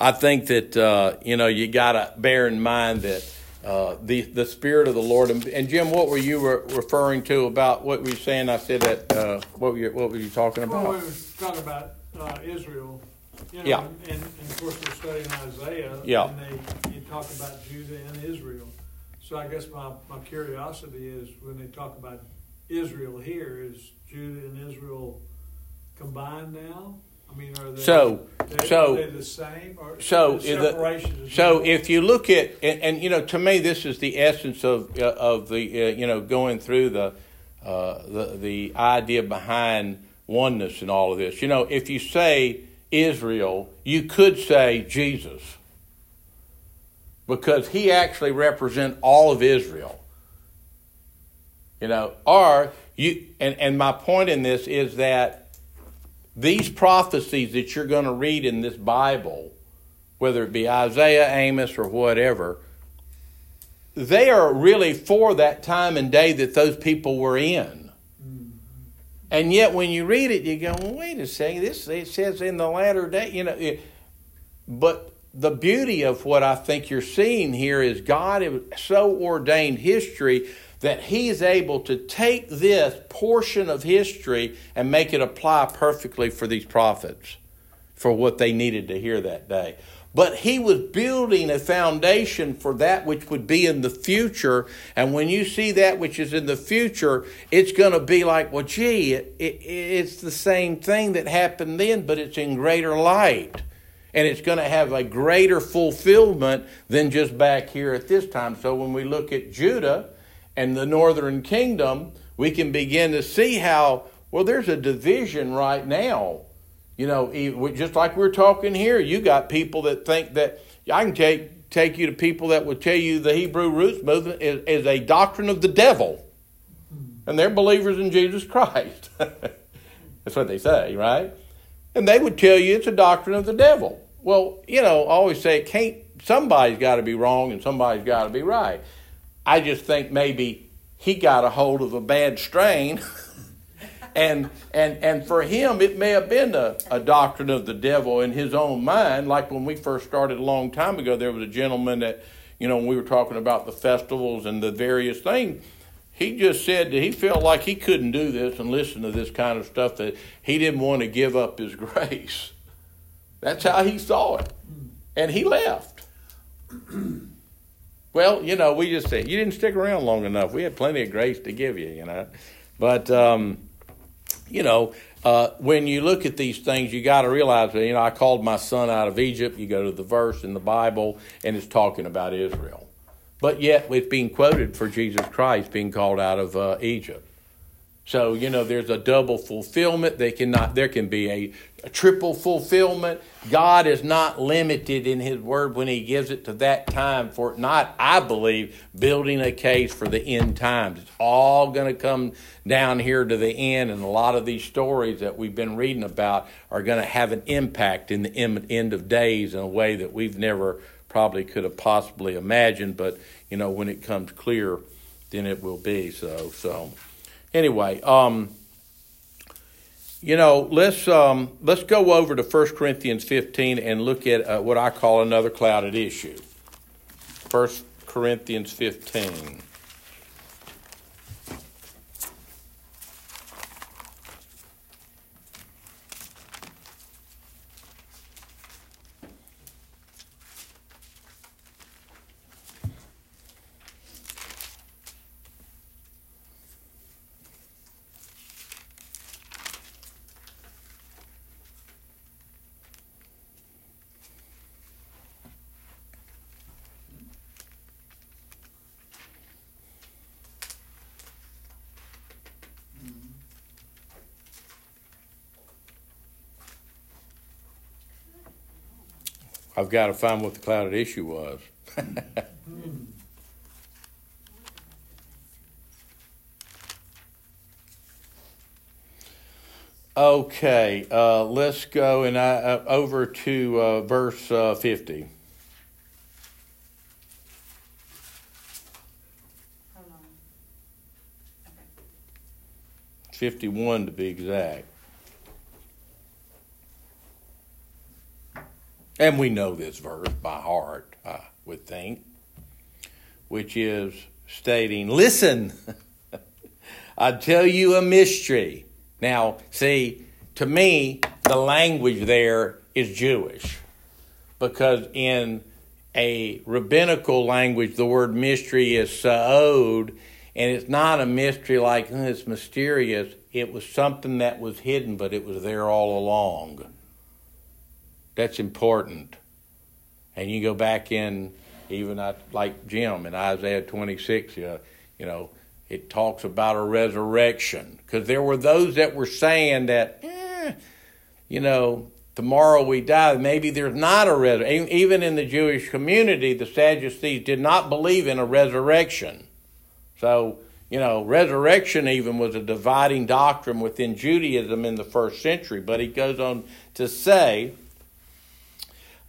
I think that uh, you know you got to bear in mind that uh, the the spirit of the Lord. And, and Jim, what were you re- referring to about what were you saying? I said that. Uh, what were you, what were you talking about? Well, we were talking about uh, Israel, you know, Yeah. and, and of course we're studying Isaiah. Yeah. And they, you talk about Judah and Israel. So I guess my, my curiosity is when they talk about Israel here, is Judah and Israel combined now? I mean, are they, So- they, so- they the same? Or so the is the- separation is So if you look at and, and you know to me this is the essence of uh, of the uh, you know going through the uh, the the idea behind oneness and all of this. You know, if you say Israel, you could say Jesus because he actually represents all of Israel. You know, or you and and my point in this is that these prophecies that you're going to read in this Bible, whether it be Isaiah, Amos, or whatever, they are really for that time and day that those people were in. And yet, when you read it, you go, well, "Wait a second! This it says in the latter day." You know, it, but the beauty of what I think you're seeing here is God so ordained history that He is able to take this portion of history and make it apply perfectly for these prophets for what they needed to hear that day. But he was building a foundation for that which would be in the future. And when you see that which is in the future, it's going to be like, well, gee, it, it, it's the same thing that happened then, but it's in greater light. And it's going to have a greater fulfillment than just back here at this time. So when we look at Judah and the northern kingdom, we can begin to see how, well, there's a division right now you know, just like we're talking here, you got people that think that I can take take you to people that would tell you the Hebrew roots movement is, is a doctrine of the devil, and they're believers in Jesus Christ. That's what they say, right? And they would tell you it's a doctrine of the devil. Well, you know, I always say it can't. Somebody's got to be wrong and somebody's got to be right. I just think maybe he got a hold of a bad strain. and and and for him it may have been a, a doctrine of the devil in his own mind. Like when we first started a long time ago there was a gentleman that you know when we were talking about the festivals and the various things he just said that he felt like he couldn't do this and listen to this kind of stuff that he didn't want to give up his grace. That's how he saw it. And he left. Well you know we just said you didn't stick around long enough. We had plenty of grace to give you you know. But um you know, uh, when you look at these things, you got to realize that, you know, I called my son out of Egypt. You go to the verse in the Bible, and it's talking about Israel. But yet, it's being quoted for Jesus Christ being called out of uh, Egypt. So, you know, there's a double fulfillment. They cannot, there can be a, a, triple fulfillment. God is not limited in His Word when He gives it to that time for not, I believe, building a case for the end times. It's all going to come down here to the end, and a lot of these stories that we've been reading about are going to have an impact in the end of days in a way that we've never probably could have possibly imagined. But, you know, when it comes clear, then it will be so. So, anyway, um, you know, let's um, let's go over to 1 Corinthians 15 and look at uh, what I call another clouded issue. 1 Corinthians 15. I've got to find what the clouded issue was. okay, uh, let's go and I, uh, over to uh, verse uh, 50. Hold on. Okay. 51 to be exact. And we know this verse by heart, I would think, which is stating, Listen, I tell you a mystery. Now, see, to me, the language there is Jewish because in a rabbinical language, the word mystery is sa'od, and it's not a mystery like oh, it's mysterious. It was something that was hidden, but it was there all along. That's important. And you go back in, even like Jim in Isaiah 26, you know, you know it talks about a resurrection. Because there were those that were saying that, eh, you know, tomorrow we die. Maybe there's not a resurrection. Even in the Jewish community, the Sadducees did not believe in a resurrection. So, you know, resurrection even was a dividing doctrine within Judaism in the first century. But he goes on to say,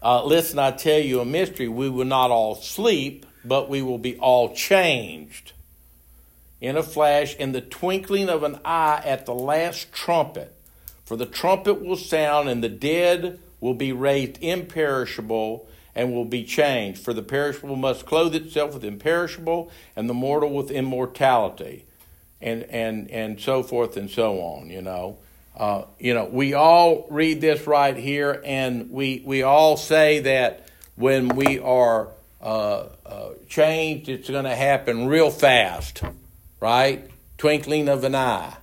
uh, listen, I tell you a mystery. We will not all sleep, but we will be all changed in a flash, in the twinkling of an eye at the last trumpet. For the trumpet will sound, and the dead will be raised imperishable and will be changed. For the perishable must clothe itself with imperishable, and the mortal with immortality, and, and, and so forth and so on, you know. Uh, you know, we all read this right here, and we we all say that when we are uh, uh, changed, it's going to happen real fast, right? Twinkling of an eye.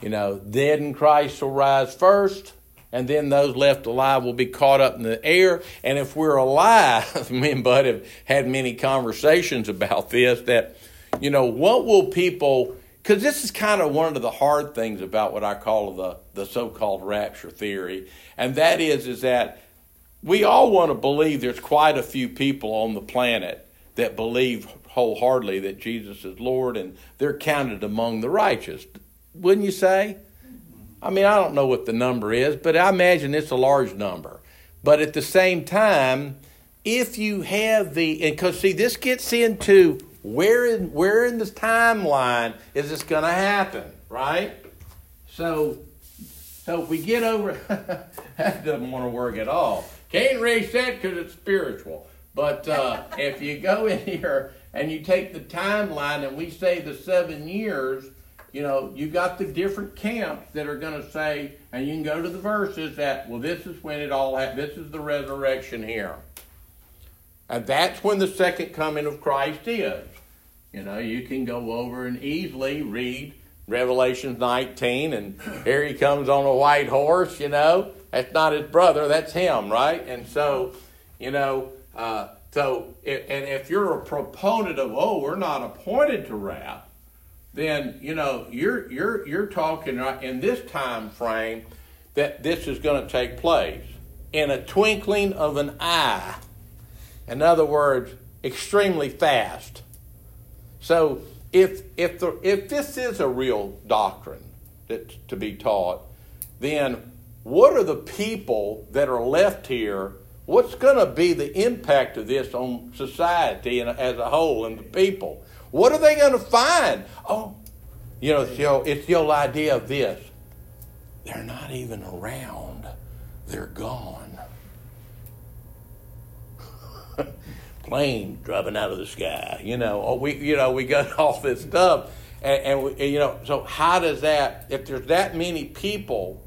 You know, dead in Christ will rise first, and then those left alive will be caught up in the air. And if we're alive, me and Bud have had many conversations about this. That you know, what will people because this is kind of one of the hard things about what I call the, the so-called rapture theory, and that is is that we all want to believe there's quite a few people on the planet that believe wholeheartedly that Jesus is Lord, and they're counted among the righteous. Wouldn't you say? I mean, I don't know what the number is, but I imagine it's a large number. But at the same time, if you have the, and because see, this gets into where in where in this timeline is this going to happen, right? So, so if we get over, that doesn't want to work at all. Can't erase that because it's spiritual. But uh, if you go in here and you take the timeline and we say the seven years, you know, you got the different camps that are going to say, and you can go to the verses that, well, this is when it all happened. This is the resurrection here. And that's when the second coming of Christ is. You know, you can go over and easily read Revelation 19, and here he comes on a white horse, you know. That's not his brother, that's him, right? And so, you know, uh, so, and if you're a proponent of, oh, we're not appointed to wrath, then you know you're you're you're talking right in this time frame that this is going to take place in a twinkling of an eye. In other words, extremely fast. So if if the if this is a real doctrine that's to be taught, then what are the people that are left here? What's going to be the impact of this on society and as a whole and the people? What are they going to find? Oh, you know, it's the, it's the old idea of this. They're not even around. They're gone. Plane dropping out of the sky. You know, oh, we you know we got all this stuff, and, and we, you know, so how does that? If there's that many people,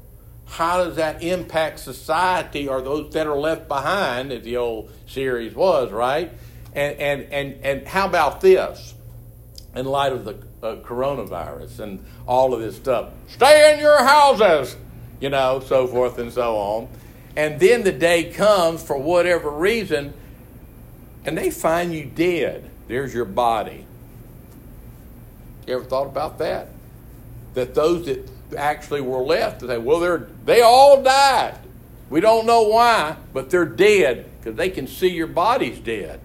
how does that impact society or those that are left behind, as the old series was, right? And and and and how about this? in light of the uh, coronavirus and all of this stuff. Stay in your houses, you know, so forth and so on. And then the day comes for whatever reason, and they find you dead. There's your body. You ever thought about that? That those that actually were left, they well, they're they all died. We don't know why, but they're dead because they can see your body's dead.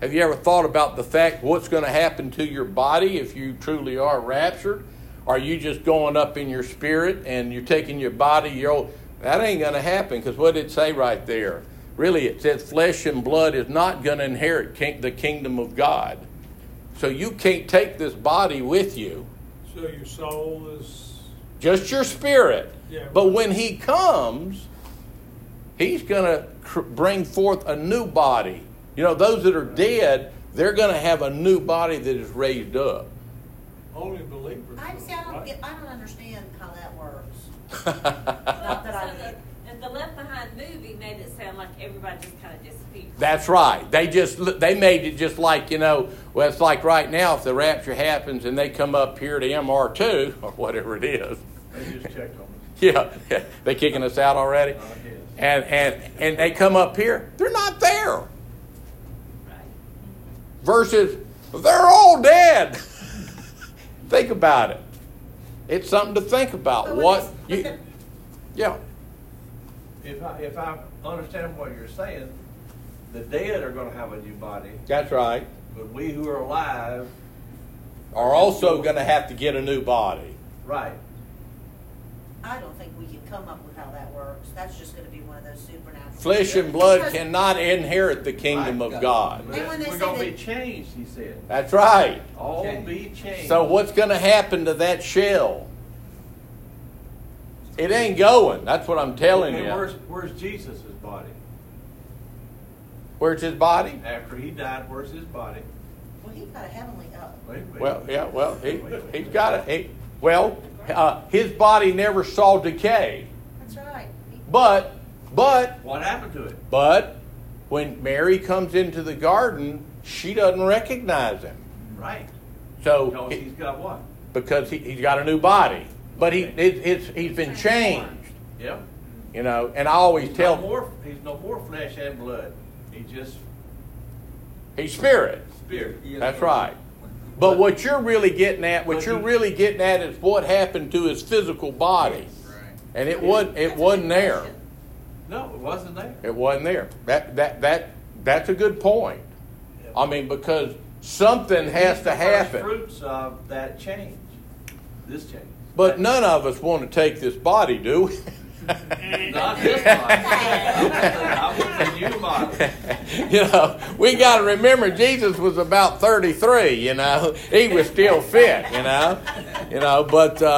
Have you ever thought about the fact what's going to happen to your body if you truly are raptured? Are you just going up in your spirit and you're taking your body? You're that ain't going to happen because what did it say right there? Really, it says flesh and blood is not going to inherit king, the kingdom of God. So you can't take this body with you. So your soul is. Just your spirit. Yeah. But when he comes, he's going to cr- bring forth a new body you know, those that are dead, they're going to have a new body that is raised up. Only believers. I see. I don't right? I don't understand how that works. Not that I So did. the, Left Behind movie made it sound like everybody just kind of disappeared. That's right. They just they made it just like you know. Well, it's like right now, if the rapture happens and they come up here to MR two or whatever it is, They just checked on us. yeah, yeah they kicking us out already, uh, I guess. and and and they come up here, they're not there. Right. Versus, they're all dead. think about it. It's something to think about. But What it's- you, the- yeah. If I, if I understand what you're saying, the dead are gonna have a new body, That's right. but we who are alive, Are also going to have to get a new body. right, I don't think we can come up with how that works. That's just going to be one of those supernatural. Flesh and blood Because- cannot inherit the kingdom Right. of God. And when they we're gonna be changed, he said. That's right. All Changed. be changed. So what's going to happen to that shell? It ain't going. That's what I'm telling And where's, you. where's Jesus' body? Where's his body? After he died, where's his body? Well, he got a heavenly up. Wait, wait. Well, yeah, well, he, he's got it. He, well, uh, his body never saw decay. That's right. But, but, What happened to it? but, when Mary comes into the garden, she doesn't recognize him. Right. So, Because he's got what? because he, he's got a new body. But he, it, it's, he's been changed, Yep. you know, and I always He's tell no more, he's no more flesh and blood. He's just he's spirit. spirit. That's right. But what you're really getting at, what you're really getting at is what happened to his physical body. And it wasn't, it wasn't there. No, it wasn't there. It wasn't there. That, that, that, that's a good point. I mean, because something has to are the happen. Fruits of that change, this change. But none of us want to take this body, do we? Not this body. I want the new body. you know, we got to remember Jesus was about 33, you know. He was still fit, you know. You know, but uh